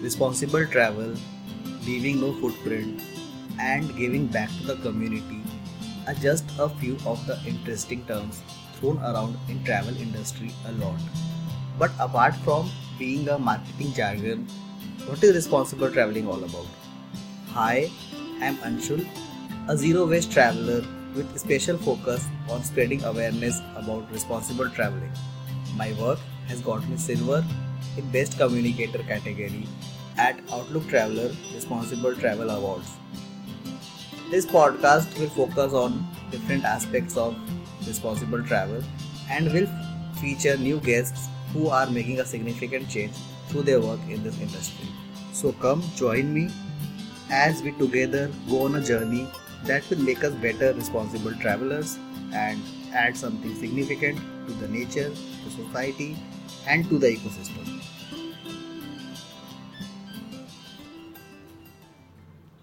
responsible travel, leaving no footprint, and giving back to the community are just a few of the interesting terms thrown around in travel industry a lot. But apart from being a marketing jargon, what is responsible traveling all about? Hi, I'm Anshul, a zero waste traveler with special focus on spreading awareness about responsible traveling. My work has got me silver in Best Communicator category at Outlook Traveler Responsible Travel Awards. This podcast will focus on different aspects of responsible travel and will feature new guests who are making a significant change through their work in this industry. So come join me as we together go on a journey that will make us better responsible travelers and add something significant to the nature, to society and to the ecosystem.